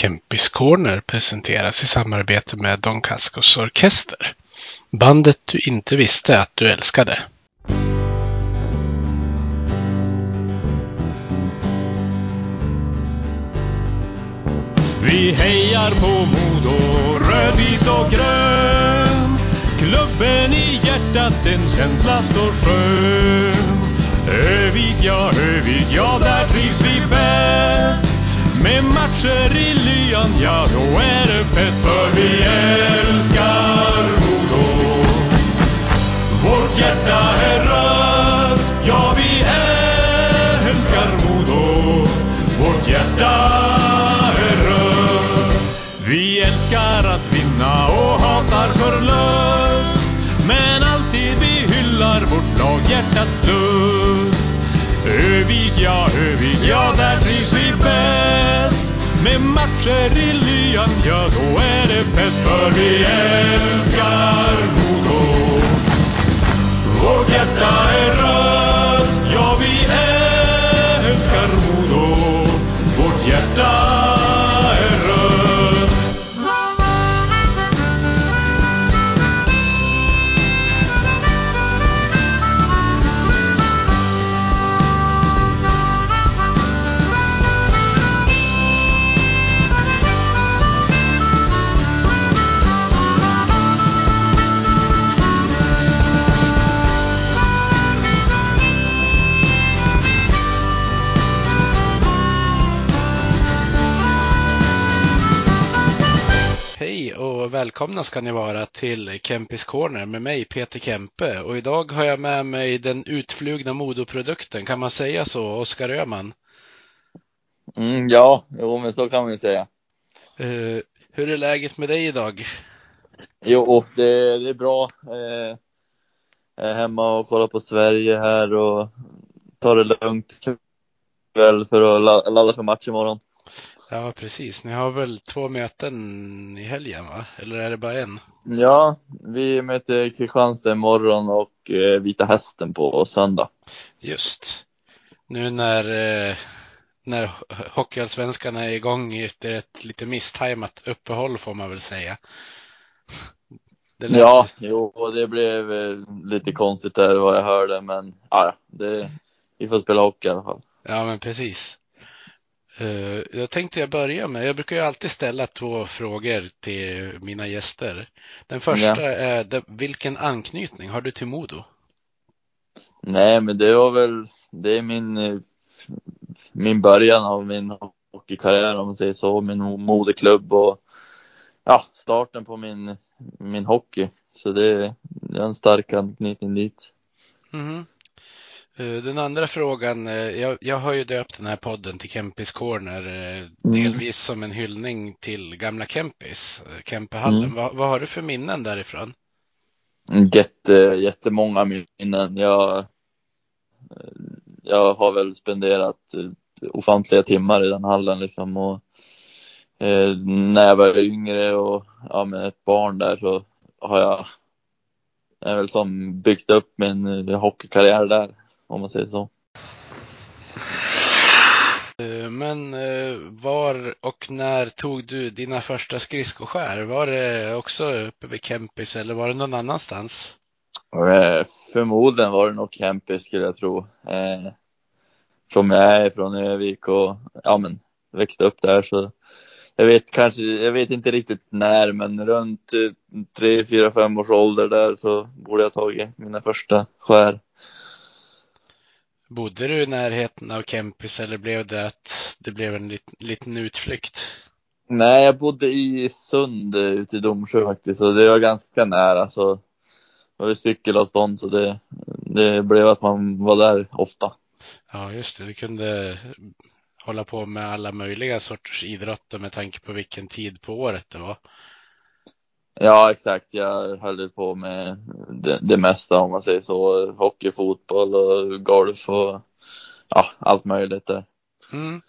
Kempis Corner presenteras i samarbete med Don Cascos Orkester. Bandet du inte visste att du älskade. Vi hejar på Modo, rödvit och grön. Klubben i hjärtat, en känsla står skön. Övik, ja, Övik, ja, där trivs vi. Med matcher i lyan, ja, då är det fest. För vi är. Med i lyan, ja, då är det fett. För vi älskar välkomna ska ni vara till Kempis Corner med mig Peter Kempe och idag har jag med mig den utflugna modoprodukten, kan man säga så, Oskar Öhman. Mm, ja, jo men så kan man ju säga. Eh, hur är läget med dig idag? Jo, det, det är bra. Eh, jag är hemma och kollar på Sverige här och tar det lugnt kväll för att la- ladda för match imorgon. Ja, precis. Ni har väl två möten i helgen, va? Eller är det bara en? Ja, vi möter Kristianstad imorgon och eh, Vita Hästen på söndag. Just. Nu när, eh, när Hockeyallsvenskan är igång efter ett lite misstajmat uppehåll får man väl säga. Lät- Ja, jo, och det blev eh, lite konstigt där vad jag hörde, men ja, det, vi får spela hockey i alla fall. Ja, men precis. Eh, Jag tänkte jag börja med, jag brukar ju alltid ställa två frågor till mina gäster. Den första Ja. är, vilken anknytning har du till Modo? Nej, men det var väl, det är min, eh, min början av min hockeykarriär om man säger så, min moderklubb och ja, starten på min, min hockey. Så det, det är en stark anknytning dit. Mhm. Eh, Den andra frågan, eh, jag, jag har ju döpt den här podden till Kempis Corner, eh, delvis som en hyllning till gamla Kempis, eh, Kempehallen. Mm. Vad, vad har du för minnen därifrån? Jätte, jättemånga minnen. Jag, jag har väl spenderat ofantliga timmar i den hallen liksom och eh, när jag var yngre och ja, med ett barn där så har jag jag väl som byggt upp min hockeykarriär där om man säger så. Eh, Men eh, var och när tog du dina första skridskoskär? Var det också uppe vid Kempis eller var det någon annanstans? Eh, förmodligen var det nog Kempis skulle jag tro. Som jag är från Övik och ja men växte upp där så jag vet kanske, jag vet inte riktigt när men runt tre, fyra, fem års ålder där så borde jag tagit mina första skär. Bodde du i närheten av Kempis eller blev det att det blev en lit, liten utflykt? Nej, jag bodde i Sund eh, ute i Domsjö faktiskt och det var ganska nära så det var det cykelavstånd så det, det blev att man var där ofta. Ja, just det. Du kunde hålla på med alla möjliga sorters idrotter med tanke på vilken tid på året det var. Ja, exakt. Jag höll på med det, det mesta om man säger så. Hockey, fotboll och golf och ja, allt möjligt där. Mm.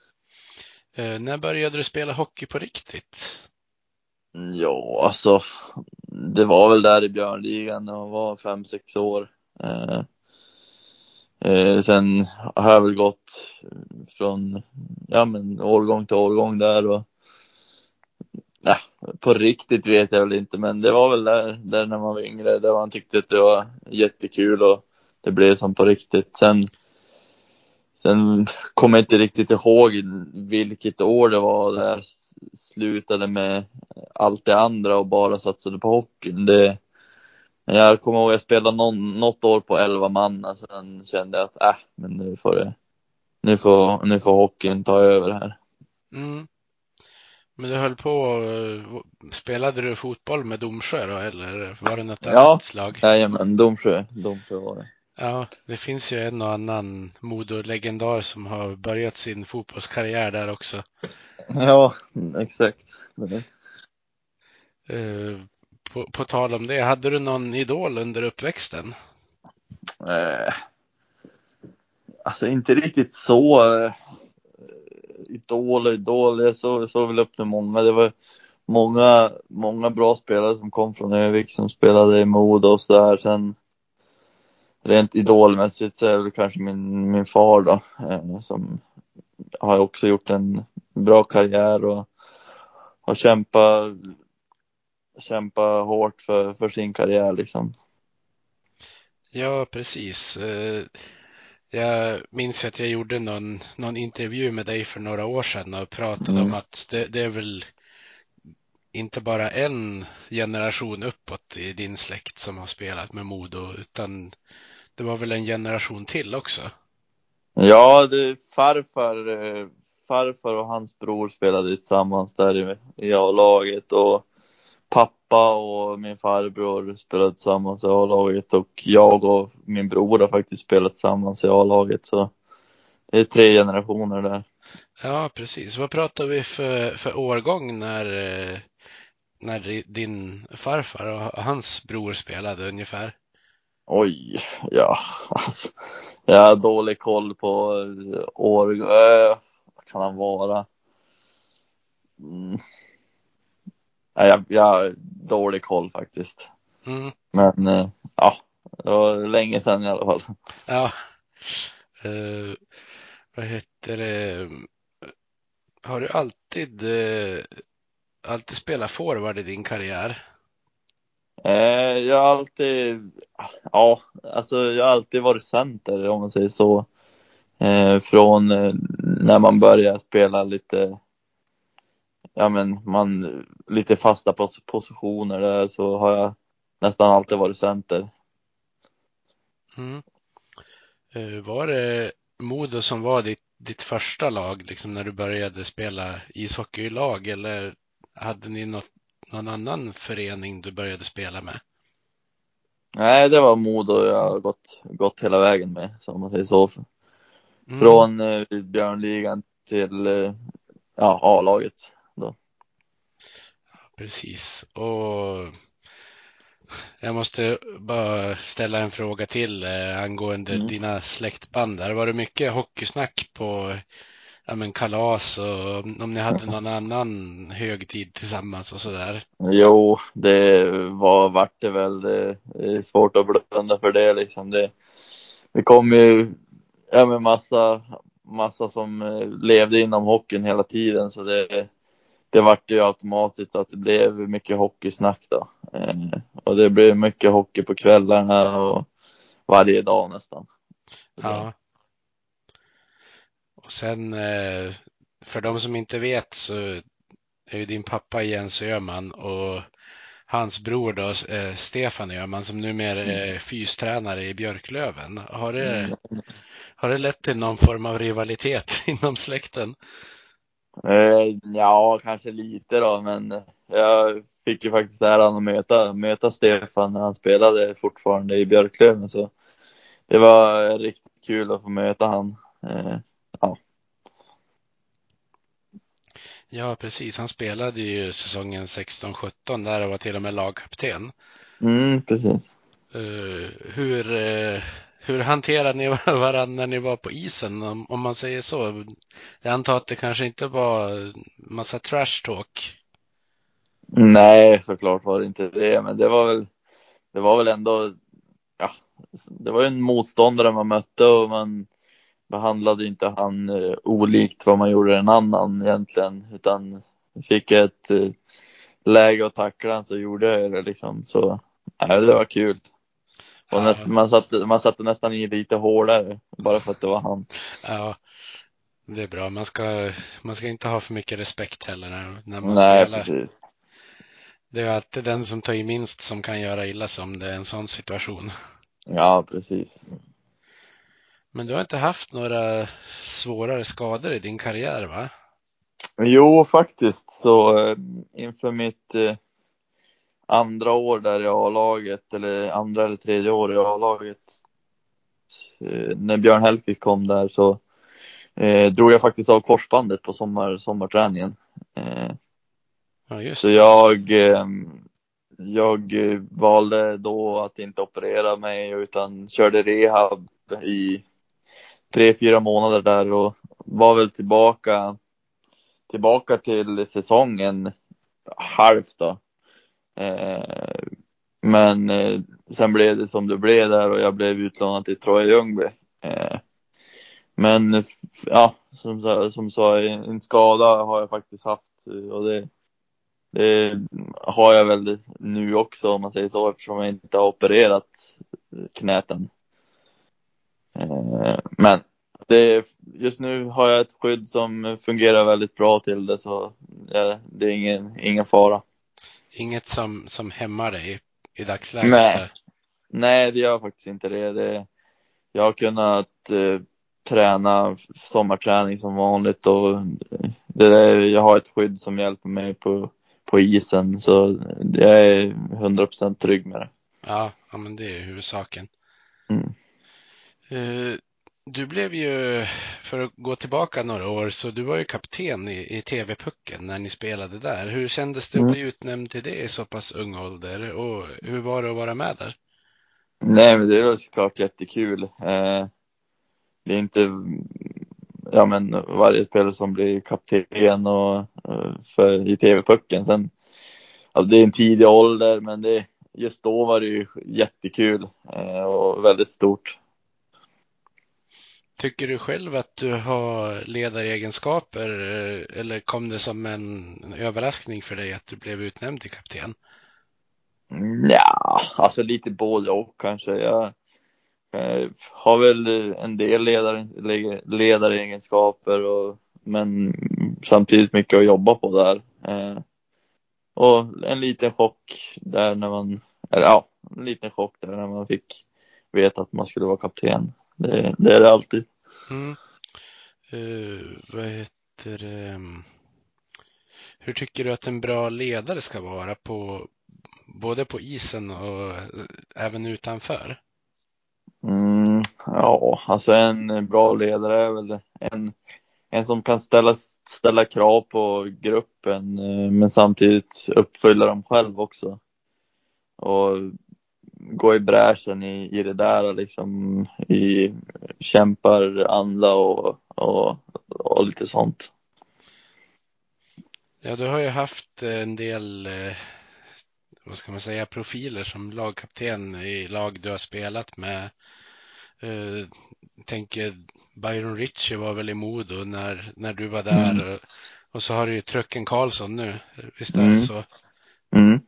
Eh, när började du spela hockey på riktigt? Ja, alltså. Det var väl där i Björnligan när man var fem, sex år. Eh, eh, sen har jag väl gått från, ja men årgång till årgång där och Nej, på riktigt vet jag väl inte, men det var väl där, där när man var yngre, där man tyckte att det var jättekul och det blev som på riktigt. Sen, sen kommer jag inte riktigt ihåg vilket år det var där jag slutade med allt det andra och bara satsade på hockeyn. Det, jag kommer ihåg att jag spelade någon, något år på 11 man, och sen kände jag att äh, men nu får det, nu får, nu får hockeyn ta över här. Mm. Men du höll på, spelade du fotboll med Domsjö då eller var det något ja, annat slag? Jajamän, Domsjö, Domsjö var det. Ja, det finns ju en och annan Modo-legendar som har börjat sin fotbollskarriär där också. Ja, exakt. Uh, på, på tal om det, hade du någon idol under uppväxten? Eh, alltså inte riktigt så. Idol och idol, jag såg, såg väl upp till många. Det var många, många bra spelare som kom från Övik som spelade i Modo och så där. Sen rent idolmässigt så är det kanske min, min far då, eh, som har också gjort en bra karriär och har kämpat, kämpat hårt för, för sin karriär liksom. Ja, precis. Eh, jag minns att jag gjorde någon, någon intervju med dig för några år sedan och pratade mm. om att det, det, är väl inte bara en generation uppåt i din släkt som har spelat med Modo, utan det var väl en generation till också? Ja, det, farfar, eh, farfar och hans bror spelade tillsammans där i, i A-laget och pappa och min farbror spelade tillsammans i A-laget och jag och min bror har faktiskt spelat tillsammans i A-laget så det är tre generationer där. Ja, precis. Vad pratar vi för, för årgång när, när din farfar och hans bror spelade ungefär? Oj, ja, alltså, jag har dålig koll på år, äh, vad kan han vara? Mm. Jag, jag har dålig koll faktiskt. Mm. Men äh, ja, det var länge sedan i alla fall. Ja. Uh, vad heter det? Har du alltid, uh, alltid spelat forward i din karriär? Eh, jag har alltid, ja, alltså jag har alltid varit center om man säger så. Eh, från eh, när man börjar spela lite, ja men man, lite fasta pos positioner där så har jag nästan alltid varit center. Mm. Eh, var det Modo som var ditt, ditt första lag liksom när du började spela ishockey i lag eller hade ni något någon annan förening du började spela med? Nej, det var Modo jag har gått, gått hela vägen med, som man säger så. Mm. Från eh, Björnligan till eh, ja, A-laget. Precis. Och jag måste bara ställa en fråga till eh, angående mm. dina släktband. Där var det mycket hockeysnack på ja, men kalas och om ni hade någon annan högtid tillsammans och sådär? Jo, det var vart det väl. Det är svårt att blunda för det liksom. Det, det kom ju ja, med massa, massa som eh, levde inom hockeyn hela tiden så det, det vart ju automatiskt att det blev mycket hockeysnack då. Eh, och det blev mycket hockey på kvällarna och varje dag nästan. Ja. Och sen eh, för de som inte vet så är ju din pappa Jens Öhman och hans bror då, eh, Stefan Öhman som numera är mm. fystränare i Björklöven. Har det, mm. har det lett till någon form av rivalitet inom släkten? Eh, ja, kanske lite då, men jag fick ju faktiskt äran att möta, möta Stefan när han spelade fortfarande i Björklöven så det var riktigt kul att få möta han. Ja. Ja, precis. Han spelade ju säsongen 16-17 där och var till och med lagkapten. Mm, precis. Uh, hur, uh, hur hanterade ni varandra när ni var på isen, om, om, man säger så? Jag antar att det kanske inte var massa trash talk. Nej, såklart var det inte det, men det var väl, det var väl ändå, ja, det var ju en motståndare man mötte och man behandlade inte han eh, olikt vad man gjorde en annan egentligen, utan fick ett, eh, läge att tackla så gjorde jag det liksom. Så nej, det var kul. Och näst, man, satte, man satte nästan i lite hårdare bara för att det var han. Ja, det är bra. Man ska, man ska inte ha för mycket respekt heller när, när man Nej, spelar. precis. Det är alltid den som tar i minst som kan göra illa sig om det är en sån situation. Ja, precis. Men du har inte haft några svårare skador i din karriär va? Jo, faktiskt så eh, inför mitt eh, andra år där i A-laget, eller andra eller tredje år i A-laget, eh, när Björn Hellkvist kom där så eh, drog jag faktiskt av korsbandet på sommar, sommarträningen. Eh, Ja, så jag, eh, jag eh, valde då att inte operera mig utan körde rehab i tre, fyra månader där och var väl tillbaka tillbaka till säsongen halvt då. Eh, men eh, sen blev det som det blev där och jag blev utlånad till Troja Ljungby. Eh, men ja, som, sa- som sa, en skada har jag faktiskt haft och det, det har jag väl nu också om man säger så eftersom jag inte har opererat knät än. Eh, men det, just nu har jag ett skydd som fungerar väldigt bra till det så ja, det är ingen, ingen fara. Inget som, som hämmar dig i dagsläget? Nej. Nej, det gör faktiskt inte det. det jag har kunnat eh, träna sommarträning som vanligt och det där, jag har ett skydd som hjälper mig på, på isen så jag är 100% trygg med det. Ja, ja, men det är huvudsaken. Mm. Eh, Du blev ju, för att gå tillbaka några år, så du var ju kapten i, i TV-pucken när ni spelade där. Hur kändes det att Mm. bli utnämnd till det i så pass ung ålder? Och hur var det att vara med där? Nej, men det var såklart jättekul. Eh, det är inte ja, men varje spelare som blir kapten och eh, för, i TV-pucken. Sen, ja, det är en tidig ålder, men det, just då var det ju jättekul eh, och väldigt stort. Tycker du själv att du har ledaregenskaper eh, eller kom det som en överraskning för dig att du blev utnämnd till kapten? Ja, alltså lite både och kanske. Jag jag har väl en del ledare, ledaregenskaper och, men samtidigt mycket att jobba på där. Eh, och en liten chock där när man, eller ja, en liten chock där när man fick veta att man skulle vara kapten. Det, det är det alltid. Mm. Eh, vad heter det? Hur tycker du att en bra ledare ska vara på både på isen och eh, även utanför? Mm, ja, alltså en bra ledare är väl en, en som kan ställa, ställa krav på gruppen eh, men samtidigt uppfylla dem själv också. Och gå i bräschen i, i det där liksom i kämparanda och, och, och lite sånt. Ja, du har ju haft en del, eh, vad ska man säga, profiler som lagkapten i lag du har spelat med. Eh, tänker Byron Ritchie var väl i Modo när, när du var där och, och så har du ju Trucken Karlsson nu. Visst är det Mm. så? Mm.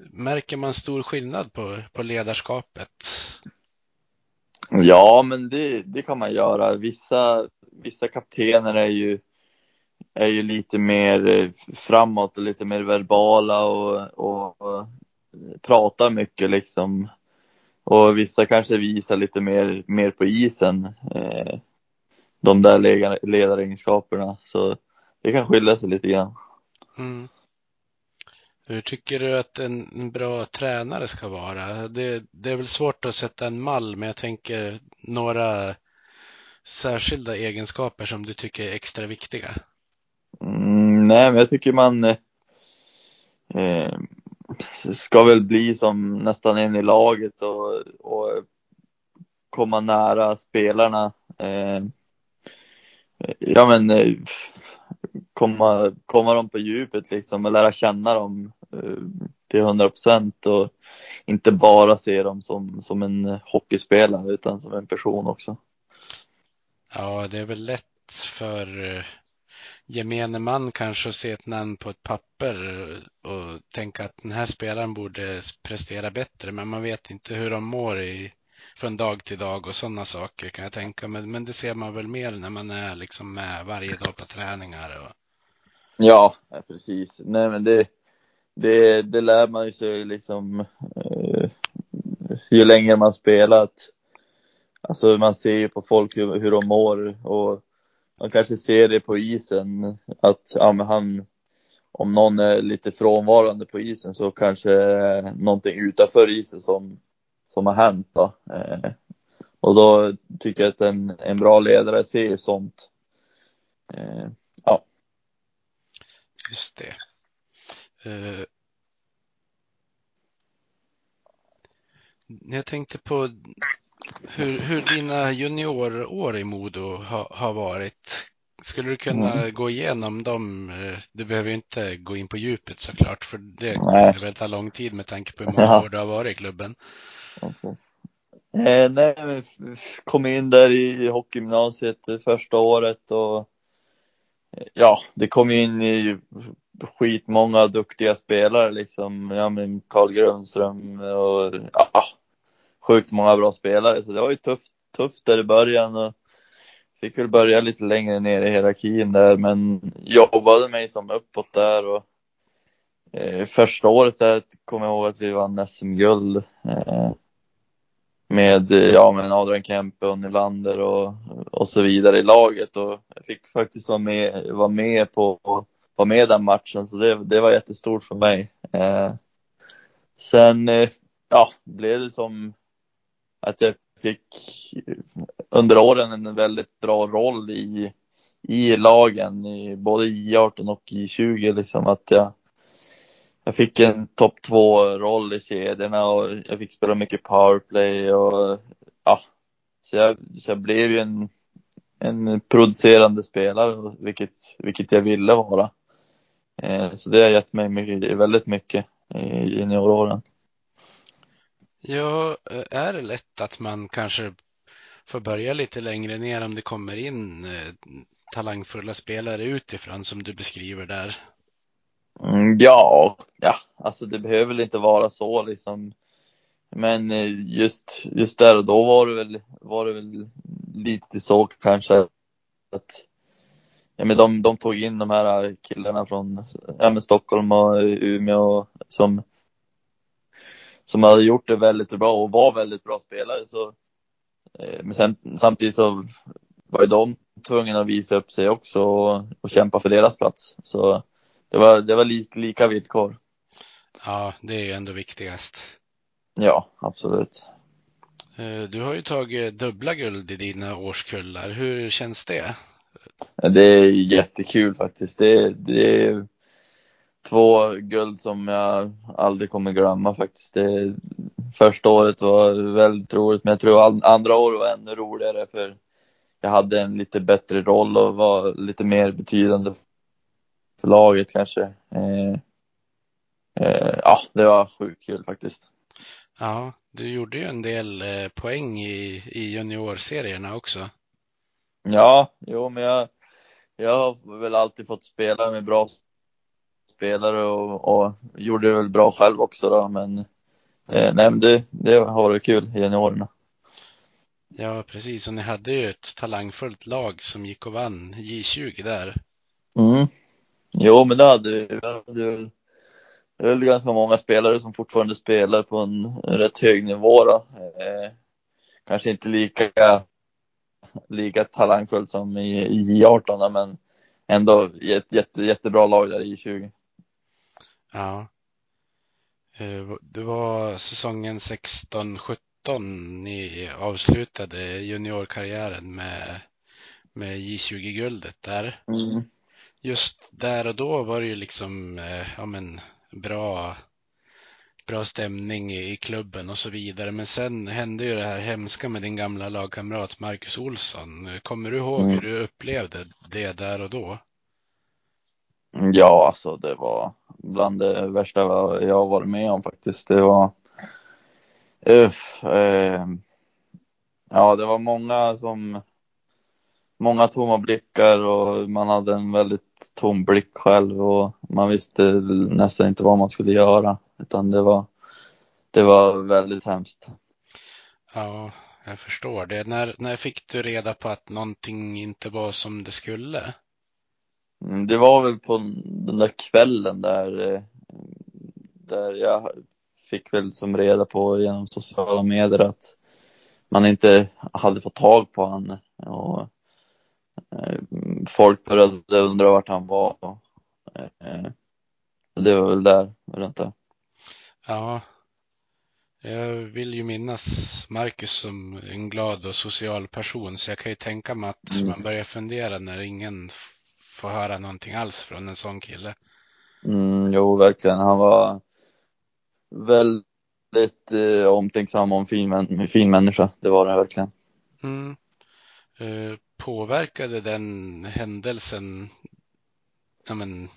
Eh, märker man stor skillnad på, på ledarskapet? Ja, men det, det kan man göra. Vissa, vissa kaptener är ju, är ju lite mer eh, framåt och lite mer verbala och, och, och pratar mycket liksom. Och vissa kanske visar lite mer, mer på isen. Eh, de där ledar- ledaregenskaperna. Så det kan skilja sig lite grann. Mm. Hur tycker du att en, bra tränare ska vara? Det, det är väl svårt att sätta en mall, men jag tänker några särskilda egenskaper som du tycker är extra viktiga. Mm, nej, men jag tycker man eh, eh ska väl bli som nästan en i laget och, och komma nära spelarna. Eh, ja, men eh, komma, komma dem på djupet liksom och lära känna dem eh, till hundra procent och inte bara se dem som, som en hockeyspelare utan som en person också. Ja, det är väl lätt för eh, gemene man kanske att se ett namn på ett papper och tänka att den här spelaren borde prestera bättre, men man vet inte hur de mår i, från dag till dag och sådana saker kan jag tänka mig. Men det ser man väl mer när man är liksom med varje dag på träningar. Och... Ja, precis. Nej, men det, det, det lär man ju sig liksom eh, ju längre man spelat. Alltså man ser ju på folk hur, hur de mår och man kanske ser det på isen att ja, men han, om någon är lite frånvarande på isen så kanske någonting utanför isen som, som har hänt då. Eh, och då tycker jag att en, en bra ledare ser sånt. Eh, ja. Just det. Uh, jag tänkte på hur, hur dina juniorår i Modo har, har varit. Skulle du kunna mm. gå igenom dem? Eh, du behöver inte gå in på djupet såklart, för det Nej. skulle väl ta lång tid med tanke på hur många ja. år du har varit i klubben. Okay. Eh, nej, kom in där i hockeygymnasiet första året och eh, ja, det kom in i skitmånga duktiga spelare liksom. Ja, men Carl Grundström och ja, sjukt många bra spelare. Så det var ju tufft, tufft där i början och fick väl börja lite längre ner i hierarkin där, men jobbade mig som uppåt där och eh, första året där kom jag ihåg att vi vann SM-guld eh, med, eh, ja, men Adrian Kempe och Nylander och, och så vidare i laget och jag fick faktiskt vara med, vara med på, vara med den matchen så det, det var jättestort för mig. Eh, sen, eh, ja, blev det som att jag fick under åren en väldigt bra roll i, i lagen, i både I18 och I20 liksom att jag, jag fick en topp två roll i kedjorna och jag fick spela mycket powerplay och ja, så jag, så jag blev ju en, en producerande spelare, vilket, vilket jag ville vara. Eh, så det har gett mig mycket, väldigt mycket i junioråren. Ja, eh, är det lätt att man kanske får börja lite längre ner om det kommer in eh, talangfulla spelare utifrån som du beskriver där? Mm, ja, ja, alltså det behöver väl inte vara så liksom. Men eh, just, just där och då var det väl, var det väl lite så kanske att ja, men de, de tog in de här killarna från ja, men Stockholm och Umeå som som hade gjort det väldigt bra och var väldigt bra spelare. Så, eh, men sen, samtidigt så var ju de tvungna att visa upp sig också och, och kämpa för deras plats. Så det var, det var li, lika villkor. Ja, det är ju ändå viktigast. Ja, absolut. Eh, du har ju tagit dubbla guld i dina årskullar. Hur känns det? Det är jättekul faktiskt. Det, det, två guld som jag aldrig kommer glömma faktiskt. Det, första året var väldigt roligt, men jag tror andra året var ännu roligare för jag hade en lite bättre roll och var lite mer betydande för laget kanske. Eh, eh, ja, det var sjukt kul faktiskt. Ja, du gjorde ju en del eh, poäng i, i juniorserierna också. Ja, jo, men jag, jag har väl alltid fått spela med bra spelare och, och gjorde det väl bra själv också då, men eh, nej, men det, det har varit kul i juniorerna. Ja, precis. Och ni hade ju ett talangfullt lag som gick och vann J20 där. Mm. Jo, men det hade vi. Vi hade det är väl ganska många spelare som fortfarande spelar på en rätt hög nivå. Eh, kanske inte lika, lika talangfullt som i, i J18 men ändå ett jätte, jättebra lag där i 20. Ja. Eh, det var säsongen 16-17 ni avslutade juniorkarriären med, med J20-guldet där. Mm. Just där och då var det ju liksom eh, ja, men, bra, bra stämning i klubben och så vidare. Men sen hände ju det här hemska med din gamla lagkamrat Marcus Olsson. Kommer du ihåg mm. hur du upplevde det där och då? Ja, alltså det var bland det värsta jag har varit med om faktiskt. Det var Uff, eh, ja, det var många som många tomma blickar och man hade en väldigt tom blick själv och man visste nästan inte vad man skulle göra utan det var, det var väldigt hemskt. Ja, jag förstår det. När, när fick du reda på att någonting inte var som det skulle? Mm, Det var väl på den där kvällen där, eh, där jag fick väl som reda på genom sociala medier att man inte hade fått tag på han och eh, folk började undra vart han var. Eh, Det var väl där, runt där. Ja, jag vill ju minnas Marcus som en glad och social person, så jag kan ju tänka mig att Mm. man börjar fundera när ingen får höra någonting alls från en sån kille. Mm, jo, verkligen. Han var väldigt eh, omtänksam en fin, fin människa. Det var han verkligen. Mm. Eh, påverkade den händelsen ja, men,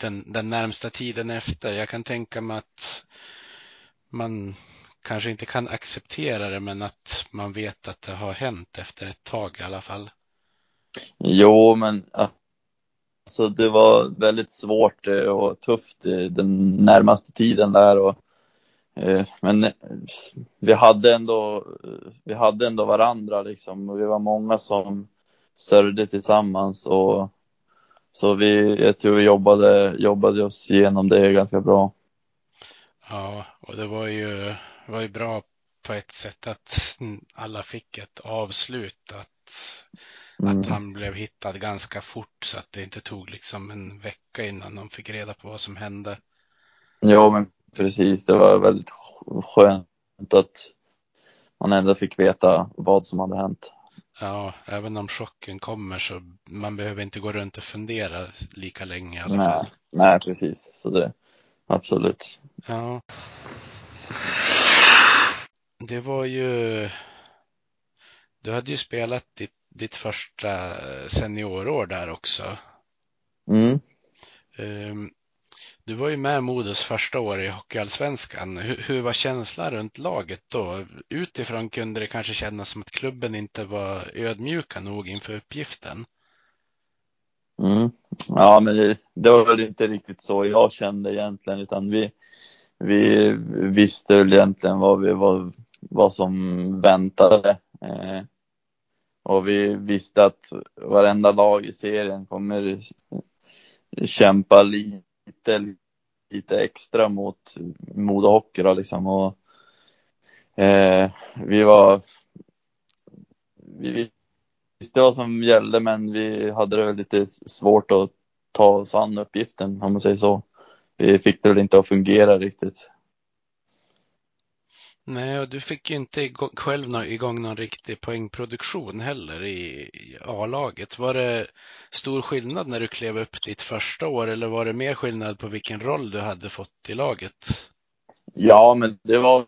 den, den närmsta tiden efter? Jag kan tänka mig att man kanske inte kan acceptera det, men att man vet att det har hänt efter ett tag i alla fall. Jo, men alltså, det var väldigt svårt eh, och tufft eh, den närmaste tiden där. Och, eh, men vi hade ändå, vi hade ändå varandra liksom. Och vi var många som sörjde tillsammans. Och, så vi, jag tror vi jobbade, jobbade oss igenom det ganska bra. Ja, och det var ju, var ju bra på ett sätt att alla fick ett avslut, att, Mm. att han blev hittad ganska fort så att det inte tog liksom en vecka innan de fick reda på vad som hände. Ja, men precis. Det var väldigt skönt att man ändå fick veta vad som hade hänt. Ja, även om chocken kommer så man behöver inte gå runt och fundera lika länge i alla Nej, fall. nej, precis. Så det, absolut. Ja. Det var ju, du hade ju spelat ditt, ditt första seniorår där också. Mm. Ehm, du var ju med Modos första år i Hockeyallsvenskan. Hur, hur var känslan runt laget då? Utifrån kunde det kanske kännas som att klubben inte var ödmjuka nog inför uppgiften. Mm. Ja, men det, det var väl inte riktigt så jag kände egentligen, utan vi, vi visste väl egentligen vad, vi, vad, vad som väntade. Eh, och vi visste att varenda lag i serien kommer kämpa lite, lite extra mot Modo Hockey då, liksom. Och, eh, vi var, vi visste vad som gällde, men vi hade det lite svårt att ta oss an uppgiften, om man säger så. Vi fick det väl inte att fungera riktigt. Nej, och du fick ju inte igång, själv igång någon riktig poängproduktion heller i, i A-laget. Var det stor skillnad när du klev upp ditt första år eller var det mer skillnad på vilken roll du hade fått i laget? Ja, men det var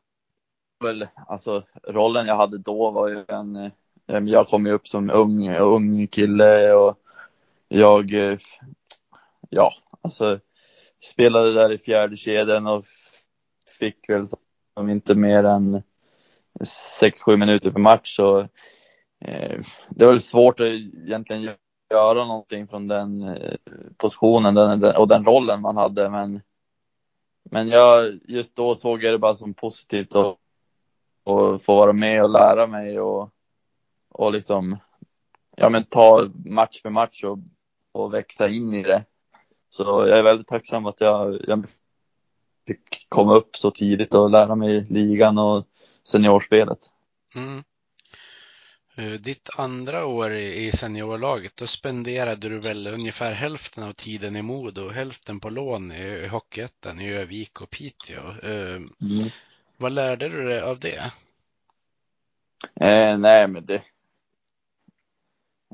väl, alltså rollen jag hade då var ju en, eh, jag kom ju upp som ung, ung kille och jag, eh, ja, alltså spelade där i fjärde kedjan och fick väl som inte mer än 6-7 minuter per match så eh, det var väl svårt att egentligen göra någonting från den eh, positionen den, och den rollen man hade men men jag, just då såg jag det bara som positivt att, att få vara med och lära mig och, och liksom ja men ta match för match och, och växa in i det. Så jag är väldigt tacksam att jag, jag fick komma upp så tidigt och lära mig ligan och seniorspelet. Mm. Eh, Ditt andra år i seniorlaget, då spenderade du väl ungefär hälften av tiden i Modo och hälften på lån i i Hockeyettan i Övik och Piteå. Eh, Mm. Vad lärde du dig av det? Eh, nej, men det.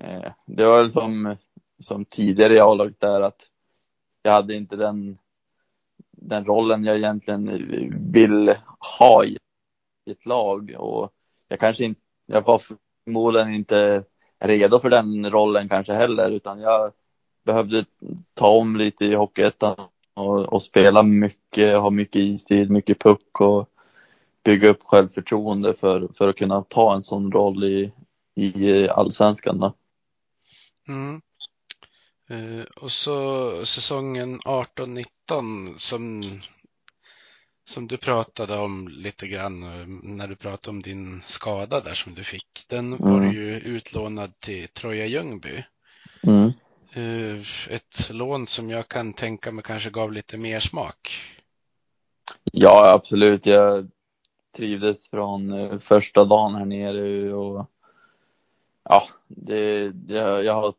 Eh, det var väl som, som tidigare i A-laget där att jag hade inte den, den rollen jag egentligen vill ha i ett lag och jag kanske inte, jag var förmodligen inte redo för den rollen kanske heller utan jag behövde ta om lite i Hockeyettan och, och spela mycket, ha mycket istid, mycket puck och bygga upp självförtroende för, för att kunna ta en sån roll i, i allsvenskan. Då. Mm. Eh, och så säsongen 18-19 som, som du pratade om lite grann eh, när du pratade om din skada där som du fick. Den var Mm. ju utlånad till Troja Ljungby. Mm. Eh, ett lån som jag kan tänka mig kanske gav lite mer smak. Ja, absolut. Jag trivdes från första dagen här nere och ja, det, jag, jag har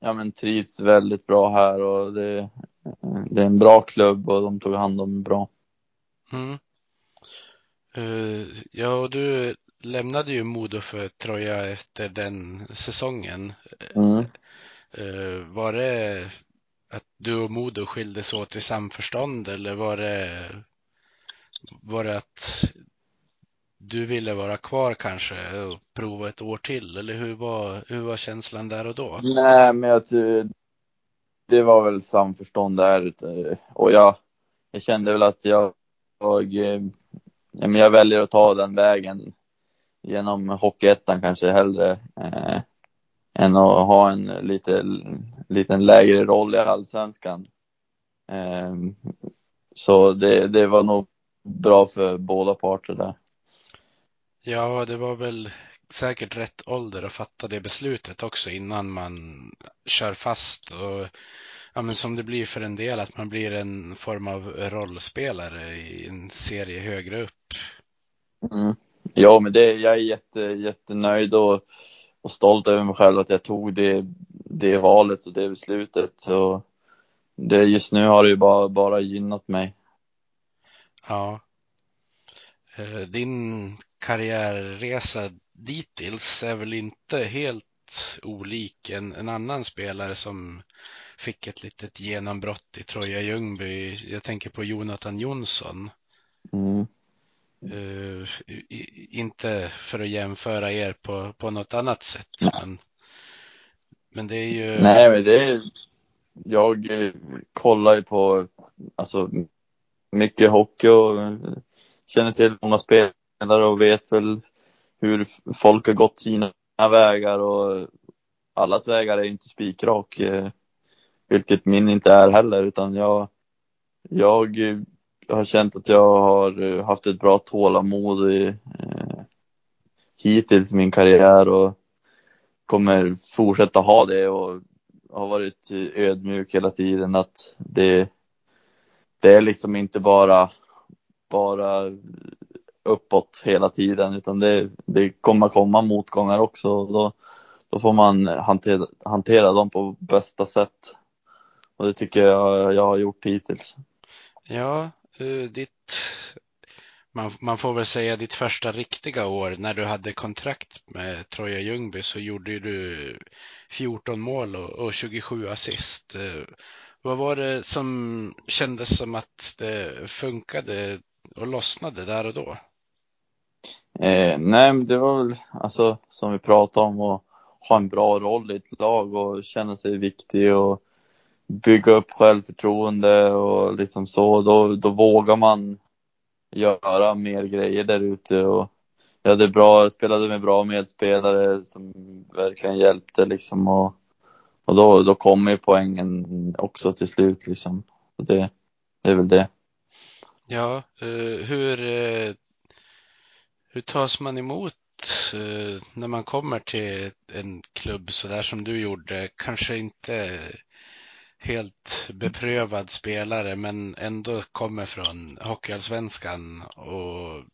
ja, men trivs väldigt bra här och det, det är en bra klubb och de tog hand om bra. Mm. Eh, ja, och du lämnade ju Modo för Troja efter den säsongen. Mm. Eh, var det att du och Modo skildes åt i samförstånd eller var det, var det att du ville vara kvar kanske och prova ett år till? Eller hur var, hur var känslan där och då? Nej, men jag det var väl samförstånd där eh, och jag, jag kände väl att jag, jag, eh, jag, jag väljer att ta den vägen genom Hockeyettan kanske hellre eh, än att ha en lite, liten lägre roll i Allsvenskan. Eh, så det, det var nog bra för båda parter där. Ja, det var väl säkert rätt ålder att fatta det beslutet också innan man kör fast och ja, men som det blir för en del att man blir en form av rollspelare i en serie högre upp. Mm. Ja, men det, jag är jätte, jättenöjd och, och stolt över mig själv att jag tog det, det valet och det beslutet. Så det, just nu har det ju bara, bara gynnat mig. Ja. Eh, Din karriärresa dittills är väl inte helt olik en, en annan spelare som fick ett litet genombrott i Troja Ljungby. Jag tänker på Jonathan Jonsson. Mm. Uh, i, inte för att jämföra er på, på något annat sätt, men, men det är ju. Nej, men det är, jag eh, kollar ju på alltså, mycket hockey och eh, känner till många spelare och vet väl hur folk har gått sina vägar och allas vägar är inte spikrak, eh, vilket min inte är heller, utan jag, jag har känt att jag har haft ett bra tålamod i, eh, hittills i min karriär och kommer fortsätta ha det och har varit ödmjuk hela tiden att det, det är liksom inte bara, bara uppåt hela tiden utan det, det kommer komma motgångar också och då, då får man hantera, hantera dem på bästa sätt. Och det tycker jag jag har gjort hittills. Ja, eh, ditt man, man får väl säga ditt första riktiga år när du hade kontrakt med Troja Ljungby så gjorde du 14 mål och, och 27 assist. Eh, vad var det som kändes som att det funkade och lossnade där och då? Eh, nej, men det var väl alltså som vi pratade om att ha en bra roll i ett lag och känna sig viktig och bygga upp självförtroende och liksom så. Då, då vågar man göra mer grejer där ute och jag hade bra, spelade med bra medspelare som verkligen hjälpte liksom och, och då, då kommer ju poängen också till slut liksom. Och det, det är väl det. Ja, eh, hur, eh, hur tas man emot eh, när man kommer till en klubb så där som du gjorde? Kanske inte helt beprövad spelare men ändå kommer från Hockeyallsvenskan och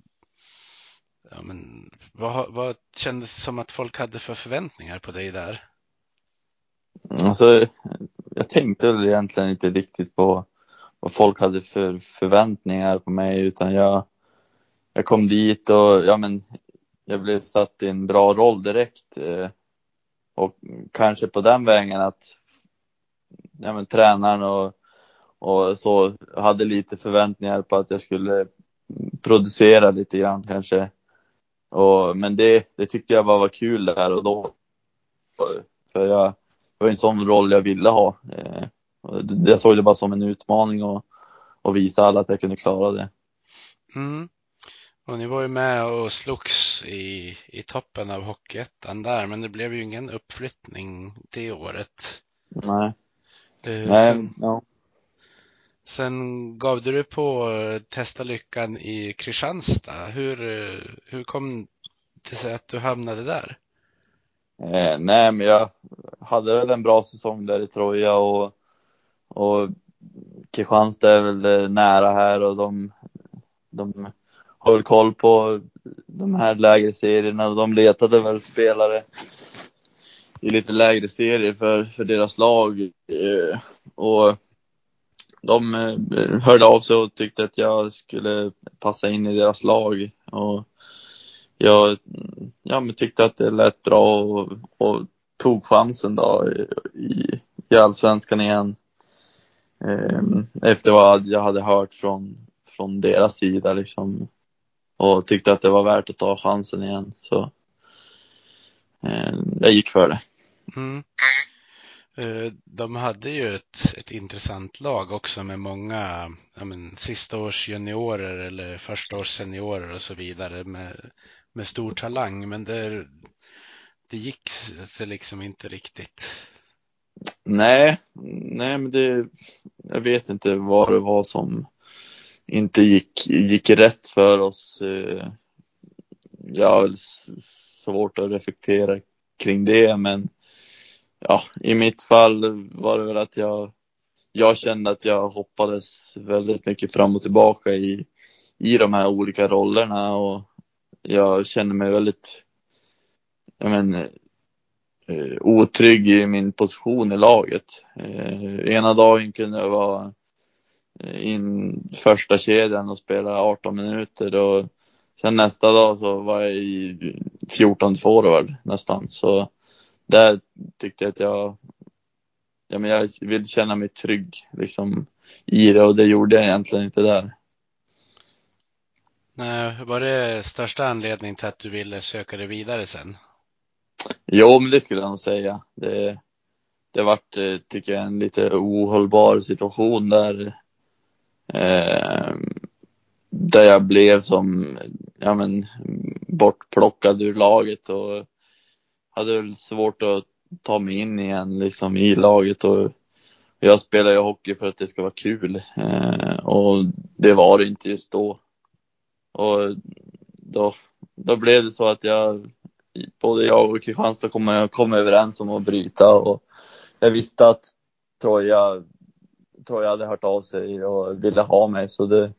ja, men, vad, vad kändes det som att folk hade för förväntningar på dig där? Alltså, jag tänkte väl egentligen inte riktigt på vad folk hade för förväntningar på mig utan jag, jag kom dit och ja men jag blev satt i en bra roll direkt. Eh, och kanske på den vägen att ja, men, tränaren och, och så hade lite förväntningar på att jag skulle producera lite grann kanske. Och, men det, det tyckte jag bara var kul där och då. För jag, det var en sån roll jag ville ha. Eh, jag såg det bara som en utmaning och, och visa alla att jag kunde klara det. Mm. Och ni var ju med och slogs i, i toppen av Hockeyettan där, men det blev ju ingen uppflyttning det året. Nej. Eh, Nej, Sen, ja. sen gav du dig på testa lyckan i Kristianstad. Hur, hur kom det sig att du hamnade där? Eh, nej, men jag hade väl en bra säsong där i Troja och, och Kristianstad är väl eh, nära här och de, de har väl koll på de här lägre serierna och de letade väl spelare i lite lägre serier för, för deras lag. Eh, och de eh, hörde av sig och tyckte att jag skulle passa in i deras lag. Och jag ja, men tyckte att det lät bra och, och tog chansen då i, i allsvenskan igen. Eh, efter vad jag hade hört från, från deras sida liksom. Och tyckte att det var värt att ta chansen igen. Så ehm, jag gick för det. Mm. Eh, De hade ju ett, ett intressant lag också med många men, sista års juniorer eller första års seniorer och så vidare med, med stor talang. Men det, det gick sig liksom inte riktigt. Nej, nej men det, jag vet inte vad det var som inte gick, gick rätt för oss. Eh, jag har väl svårt att reflektera kring det, men ja, i mitt fall var det väl att jag, jag kände att jag hoppades väldigt mycket fram och tillbaka i, i de här olika rollerna och jag kände mig väldigt, jag men, eh, otrygg i min position i laget. Eh, ena dagen kunde jag vara in första kedjan och spela 18 minuter och sen nästa dag så var jag i 14 forward nästan. Så där tyckte jag att jag, ja men jag vill känna mig trygg liksom i det och det gjorde jag egentligen inte där. Nej, Var det största anledningen till att du ville söka dig vidare sen? Jo, men det skulle jag nog säga. Det, det vart, eh, tycker jag, en lite ohållbar situation där, eh, där jag blev som, ja men, bortplockad ur laget och hade väl svårt att ta mig in igen liksom i laget och jag spelar ju hockey för att det ska vara kul eh, och det var det inte just då. Och då, då blev det så att jag, både jag och Kristianstad kom, kom överens om att bryta och jag visste att Troja, Troja hade hört av sig och ville ha mig så det,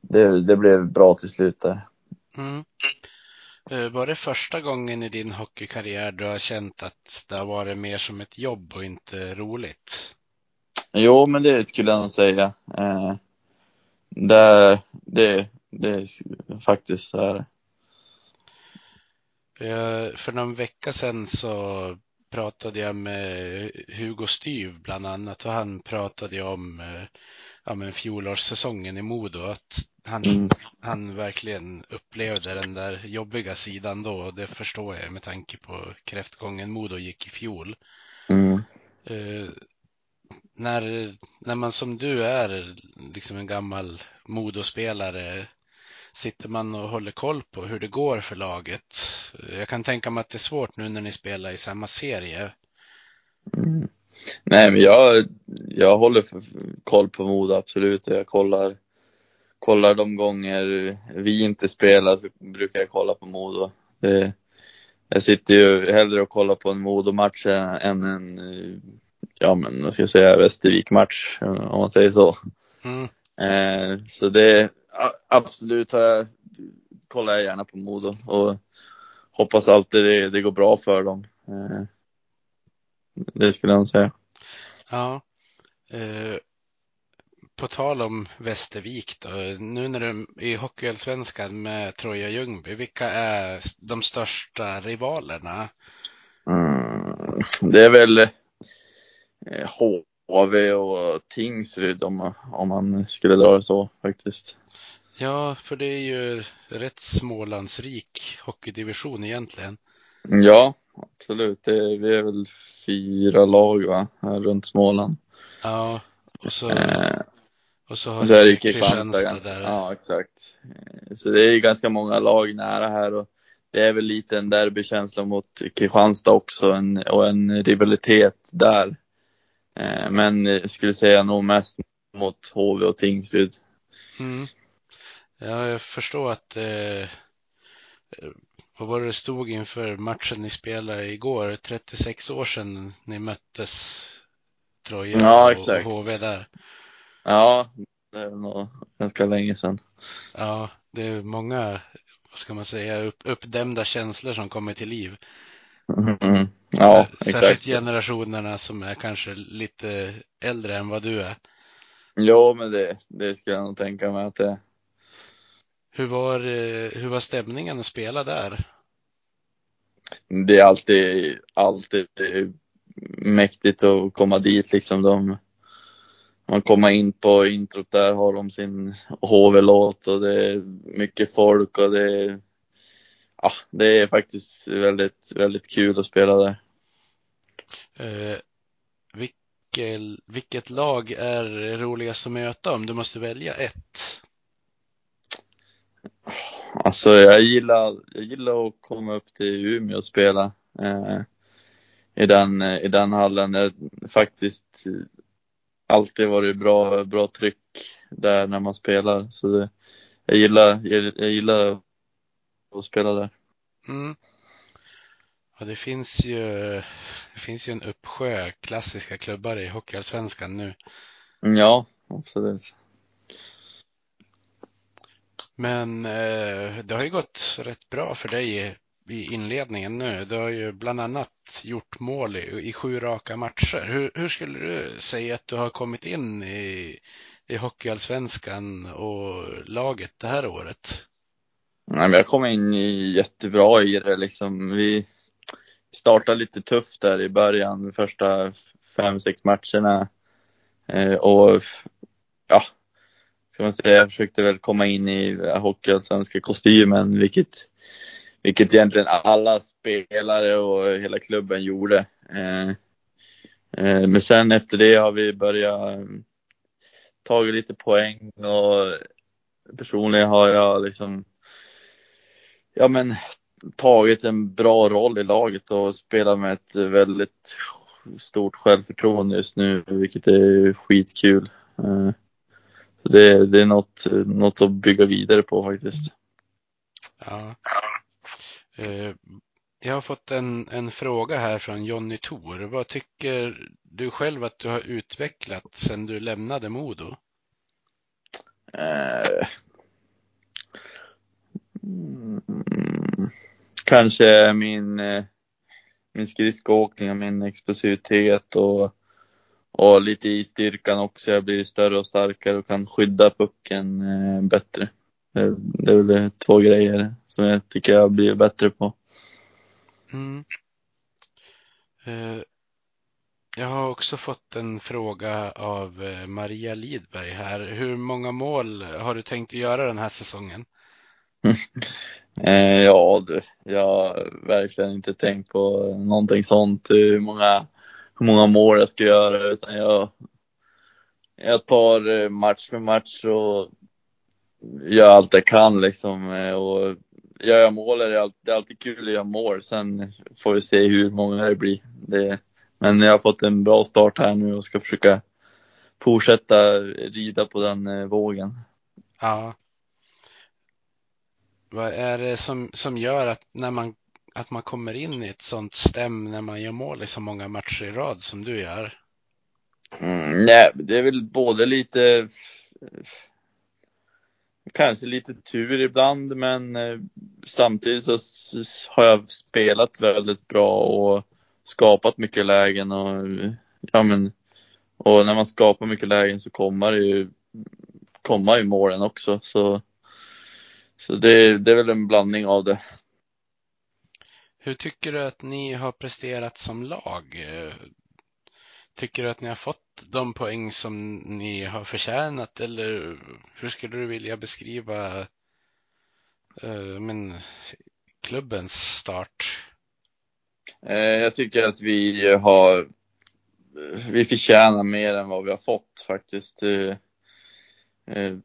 det, det blev bra till slut där. Mm. Eh, Var det första gången i din hockeykarriär du har känt att det har varit mer som ett jobb och inte roligt? Jo, men det skulle jag nog säga. Eh, det, det, det är faktiskt så här. Jag, för någon vecka sedan så pratade jag med Hugo Styv bland annat och han pratade ju om eh, ja, men fjolårssäsongen i Modo att han, Mm. han verkligen upplevde den där jobbiga sidan då och det förstår jag med tanke på kräftgången Modo gick i fjol. Mm. Eh, när, när man som du är liksom en gammal Modospelare sitter man och håller koll på hur det går för laget. Jag kan tänka mig att det är svårt nu när ni spelar i samma serie. Mm. Nej, men jag, jag håller för, koll på Modo, absolut. Jag kollar, kollar de gånger vi inte spelar så brukar jag kolla på Modo. Det, jag sitter ju hellre och kollar på en Modo-match än en, ja men vad ska jag säga, Västervik-match, om man säger så. Mm. Eh, så det, absolut jag, kollar jag gärna på Modo och hoppas alltid det, det går bra för dem. Eh, det skulle jag säga. Ja. Eh, på tal om Västervik då, nu när du är i Hockeyallsvenskan med Troja Ljungby, vilka är de största rivalerna? Mm, det är väl eh, HV och Tingsryd om, om man skulle dra det så faktiskt. Ja, för det är ju rätt Smålandsrik hockeydivision egentligen. Ja, absolut. Det, vi är väl fyra lag va, här runt Småland. Ja, och så, Eh, Och så har är du Kristianstad. Där. Ja, exakt. Eh, Så det är ju ganska många lag nära här och det är väl lite en derbykänsla mot Kristianstad också en, och en rivalitet där. Eh, Men jag skulle säga nog mest mot HV och Tingsryd. Mm. Ja, jag förstår att eh, vad var det det stod inför matchen ni spelade igår? 36 år sedan ni möttes Troja Ja, och, och HV där. Ja, det är nog ganska länge sedan. Ja, det är många, vad ska man säga, upp, uppdämda känslor som kommer till liv. Mm. Ja, Sär- Särskilt exakt. generationerna som är kanske lite äldre än vad du är. Ja, men det, det skulle jag nog tänka mig att det Hur var, eh, hur var stämningen att spela där? det är alltid, alltid mäktigt att komma dit liksom. De, man kommer in på introt där har de sin HV-låt och det är mycket folk och det är, ja, det är faktiskt väldigt, väldigt kul att spela där. Eh, vilket, vilket lag är roligast att möta om du måste välja ett? Alltså jag gillar, jag gillar att komma upp till Umeå och spela eh, i, den, i den hallen. Det har faktiskt alltid varit bra, bra tryck där när man spelar. Så det, jag, gillar, jag, jag gillar att spela där. Mm. Ja, det finns ju, det finns ju en uppsjö klassiska klubbar i Hockeyallsvenskan nu. Ja, absolut. Men eh, det har ju gått rätt bra för dig i, i inledningen nu. Du har ju bland annat gjort mål i, i sju raka matcher. Hur, hur skulle du säga att du har kommit in i, i Hockeyallsvenskan och laget det här året? Nej, men jag kom in i, jättebra i det liksom. Vi startade lite tufft där i början, de första fem, sex matcherna. Eh, och ja, ska man säga, jag försökte väl komma in i hockeyallsvenska kostymen, vilket, vilket egentligen alla spelare och hela klubben gjorde. Eh, eh, men sen efter det har vi börjat mm, tagit lite poäng och personligen har jag liksom ja men tagit en bra roll i laget och spelar med ett väldigt stort självförtroende just nu, vilket är skitkul. Eh, så Det, det är något, något att bygga vidare på faktiskt. Ja. Eh, Jag har fått en, en fråga här från Jonny Thor. Vad tycker du själv att du har utvecklat sedan du lämnade Modo? Eh, kanske min, eh, min skridskoåkning och min explosivitet och, och lite i styrkan också. Jag blir större och starkare och kan skydda pucken eh, bättre. Det, det är väl två grejer som jag tycker jag blir bättre på. Mm. Eh, Jag har också fått en fråga av Maria Lidberg här. Hur många mål har du tänkt göra den här säsongen? Eh, ja du, jag har verkligen inte tänkt på någonting sånt, hur många, hur många mål jag ska göra, utan jag, jag tar eh, match för match och gör allt jag kan liksom. Eh, och gör jag mål är det alltid, det är alltid kul att göra mål. Sen får vi se hur många det blir. Det, men jag har fått en bra start här nu och ska försöka fortsätta rida på den eh, vågen. Ja. Vad är det som, som gör att när man, att man kommer in i ett sånt stäm när man gör mål i så många matcher i rad som du gör? Mm, nej, det är väl både lite Kanske lite tur ibland men eh, samtidigt så har jag spelat väldigt bra och skapat mycket lägen och ja men och när man skapar mycket lägen så kommer det ju komma i målen också så så det, det är väl en blandning av det. Hur tycker du att ni har presterat som lag? Tycker du att ni har fått de poäng som ni har förtjänat eller hur skulle du vilja beskriva eh, men, klubbens start? Eh, Jag tycker att vi har, vi förtjänar mer än vad vi har fått faktiskt. Eh, eh,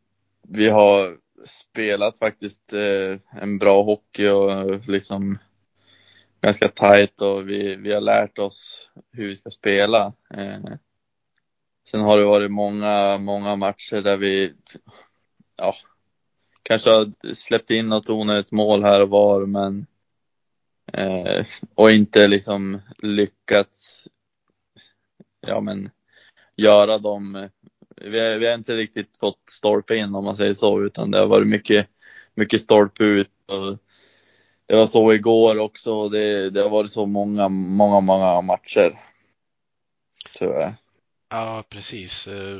vi har spelat faktiskt eh, en bra hockey och eh, liksom ganska tajt och vi, vi har lärt oss hur vi ska spela. Eh, sen har det varit många, många matcher där vi, ja, kanske har släppt in något onödigt mål här och var, men eh, och inte liksom lyckats, ja men, göra dem eh, vi har, vi har inte riktigt fått stolpe in om man säger så, utan det har varit mycket, mycket stolpe ut. Och det var så igår också. Det, det har varit så många, många, många matcher. Tyvärr. Ja, precis. Eh,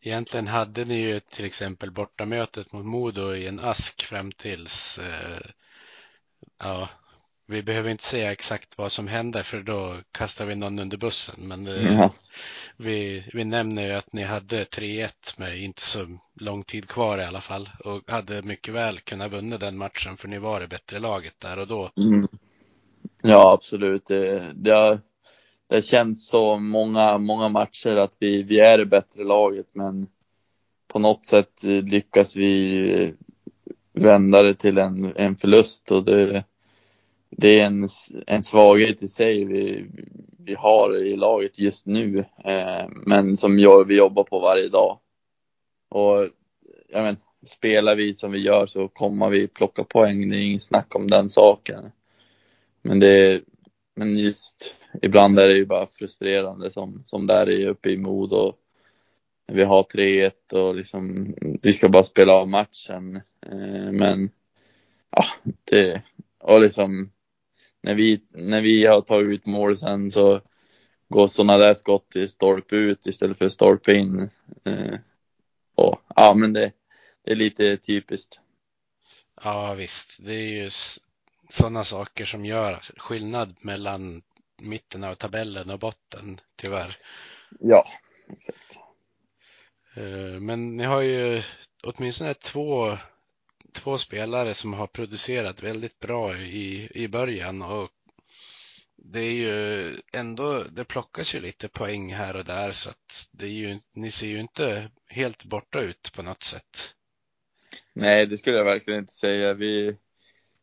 egentligen hade ni ju till exempel bortamötet mot Modo i en ask fram tills eh, ja, vi behöver inte säga exakt vad som hände för då kastar vi någon under bussen. Men eh, ja vi, vi nämner ju att ni hade 3-1 med inte så lång tid kvar i alla fall och hade mycket väl kunnat vinna den matchen för ni var det bättre laget där och då. Mm. Ja, absolut. Det, det, har, det känns så många, många matcher att vi, vi är det bättre laget men på något sätt lyckas vi vända det till en, en förlust och det det är en, en svaghet i sig vi, vi har i laget just nu, eh, men som jag, vi jobbar på varje dag. Och jag men, spelar vi som vi gör så kommer vi plocka poäng, det är inget snack om den saken. Men det, men just ibland är det ju bara frustrerande som, som där är uppe i mod och vi har 3-1 och liksom, vi ska bara spela av matchen. Eh, men ja, det, och liksom när vi, när vi har tagit ut mål sen så går sådana där skott till stolpe ut istället för stolpe in. Eh, och, ja, men det, det är lite typiskt. Ja, visst. Det är ju sådana saker som gör skillnad mellan mitten av tabellen och botten, tyvärr. Ja, exakt. Eh, men ni har ju åtminstone två två spelare som har producerat väldigt bra i, i början och det är ju ändå, det plockas ju lite poäng här och där så att det är ju, ni ser ju inte helt borta ut på något sätt. Nej, det skulle jag verkligen inte säga. Vi,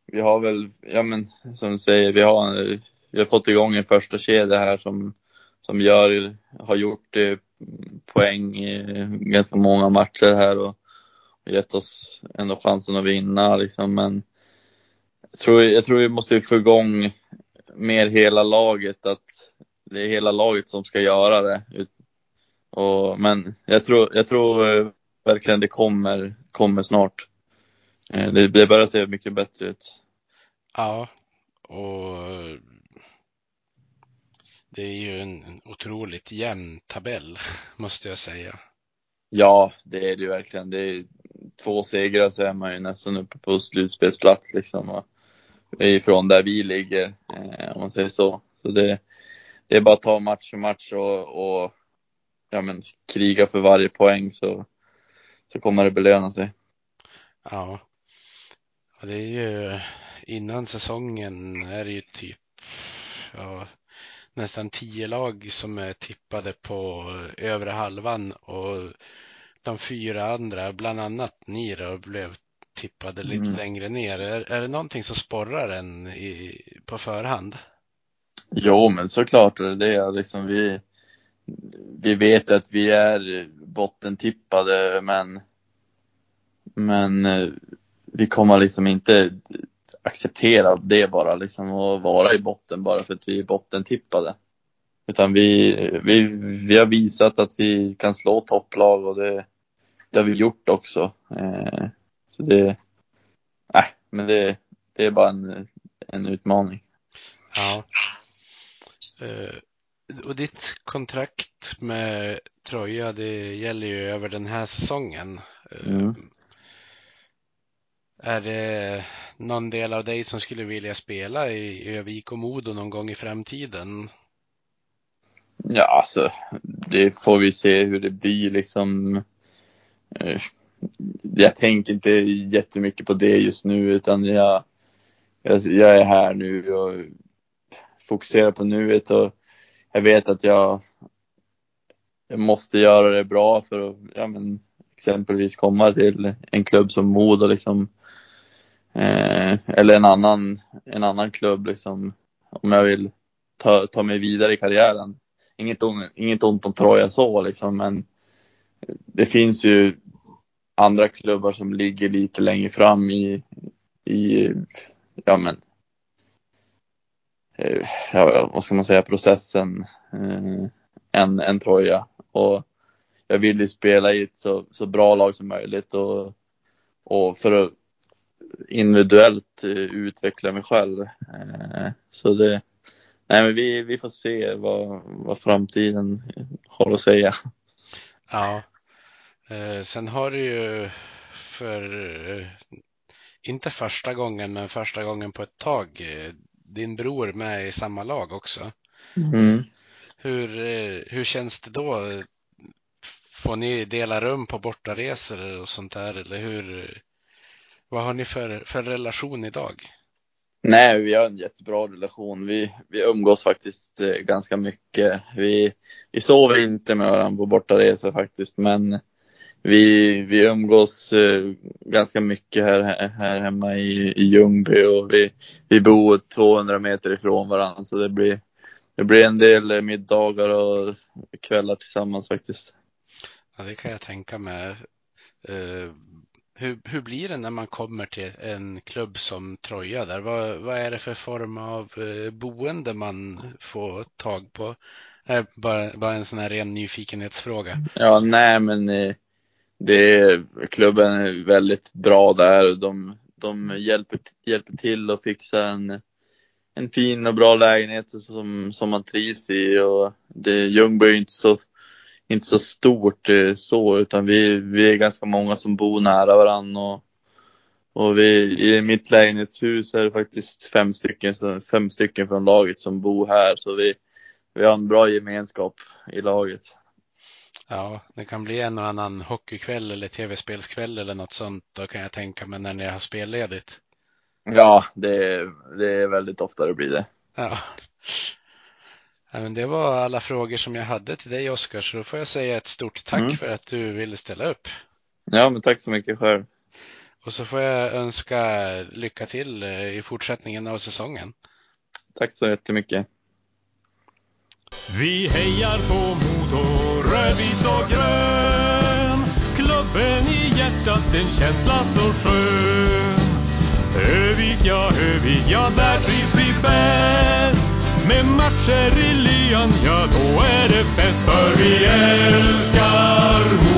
vi har väl, ja men som du säger, vi har, vi har fått igång en första kedja här som, som gör, har gjort eh, poäng i ganska många matcher här och gett oss ändå chansen att vinna liksom, men jag tror, jag tror vi måste få igång mer hela laget, att det är hela laget som ska göra det. Och, men jag tror, jag tror eh, verkligen det kommer, kommer snart. Eh, det, det börjar se mycket bättre ut. Ja, och eh, det är ju en otroligt jämn tabell, måste jag säga. Ja, det är det ju verkligen. Det är två segrar så är man ju nästan uppe på slutspelsplats liksom. Och ifrån där vi ligger, eh, om man säger så. Så det, det är bara att ta match för match och, och ja, men, kriga för varje poäng så, så kommer det belöna sig. Ja. Och det är ju innan säsongen är det ju typ ja, nästan tio lag som är tippade på övre halvan och de fyra andra, bland annat ni då, blev tippade lite mm. längre ner. Är, är det någonting som sporrar en i, på förhand? Jo, men såklart är det det. Liksom vi, vi vet att vi är bottentippade, men, men eh, vi kommer liksom inte acceptera det bara liksom och vara i botten bara för att vi är bottentippade. Utan vi, vi, vi har visat att vi kan slå topplag och det, det har vi gjort också. Eh, så det, nej, men det, det är bara en, en utmaning. Ja. Eh, och ditt kontrakt med Troja, det gäller ju över den här säsongen. Eh, mm. Är det någon del av dig som skulle vilja spela i Övik och Modo någon gång i framtiden? Ja, alltså det får vi se hur det blir liksom. Eh, jag tänker inte jättemycket på det just nu utan jag, jag, jag är här nu och fokuserar på nuet och jag vet att jag, jag måste göra det bra för att, ja, men, exempelvis komma till en klubb som Modo liksom. Eh, eller en annan, en annan klubb liksom. Om jag vill ta, ta mig vidare i karriären. Inget, on, inget ont om Troja så liksom, men det finns ju andra klubbar som ligger lite längre fram i, i ja men, eh, ja, vad ska man säga, processen eh, än, än Troja. Och jag vill ju spela i ett så, så bra lag som möjligt och, och för att individuellt eh, utveckla mig själv. Eh, så det, nej men vi, vi får se vad, vad framtiden har att säga. Ja. Eh, sen har du ju för, inte första gången, men första gången på ett tag, din bror med i samma lag också. Mm. Hur, hur känns det då? Får ni dela rum på bortaresor och sånt där eller hur? Vad har ni för, för relation idag? Nej, vi har en jättebra relation. Vi, vi umgås faktiskt eh, ganska mycket. Vi, vi sover inte med varandra på bortaresor faktiskt, men vi, vi umgås eh, ganska mycket här, här hemma i, i Ljungby och vi, vi bor 200 meter ifrån varandra så det blir, det blir en del eh, middagar och kvällar tillsammans faktiskt. Ja, det kan jag tänka mig. Hur, hur blir det när man kommer till en klubb som Troja där? Vad, vad är det för form av eh, boende man får tag på? Eh, bara, bara en sån här ren nyfikenhetsfråga. Ja, nej men eh, det är, klubben är väldigt bra där. De, de hjälper, hjälper till att fixa en, en fin och bra lägenhet som, som man trivs i. Och det, Ljungby är inte så, inte så stort eh, så, utan vi, vi är ganska många som bor nära varandra. Och, och vi, i mitt lägenhetshus är det faktiskt fem stycken, fem stycken från laget som bor här. Så vi, vi har en bra gemenskap i laget. Ja, det kan bli en och annan hockeykväll eller tv-spelskväll eller något sånt. Då kan jag tänka mig när ni har spelledigt. Ja, det, det är väldigt ofta det blir det. Ja. Men det var alla frågor som jag hade till dig Oskar, så då får jag säga ett stort tack mm. för att du ville ställa upp. Ja, men tack så mycket själv. Och så får jag önska lycka till eh, i fortsättningen av säsongen. Tack så jättemycket. Vi hejar på Modo rödvit och grön. Klubben i hjärtat, en känsla så skön. Övik, ja, Övik, ja, där trivs vi bäst. Med matcher i lyan, ja, då är det fest. För vi älskar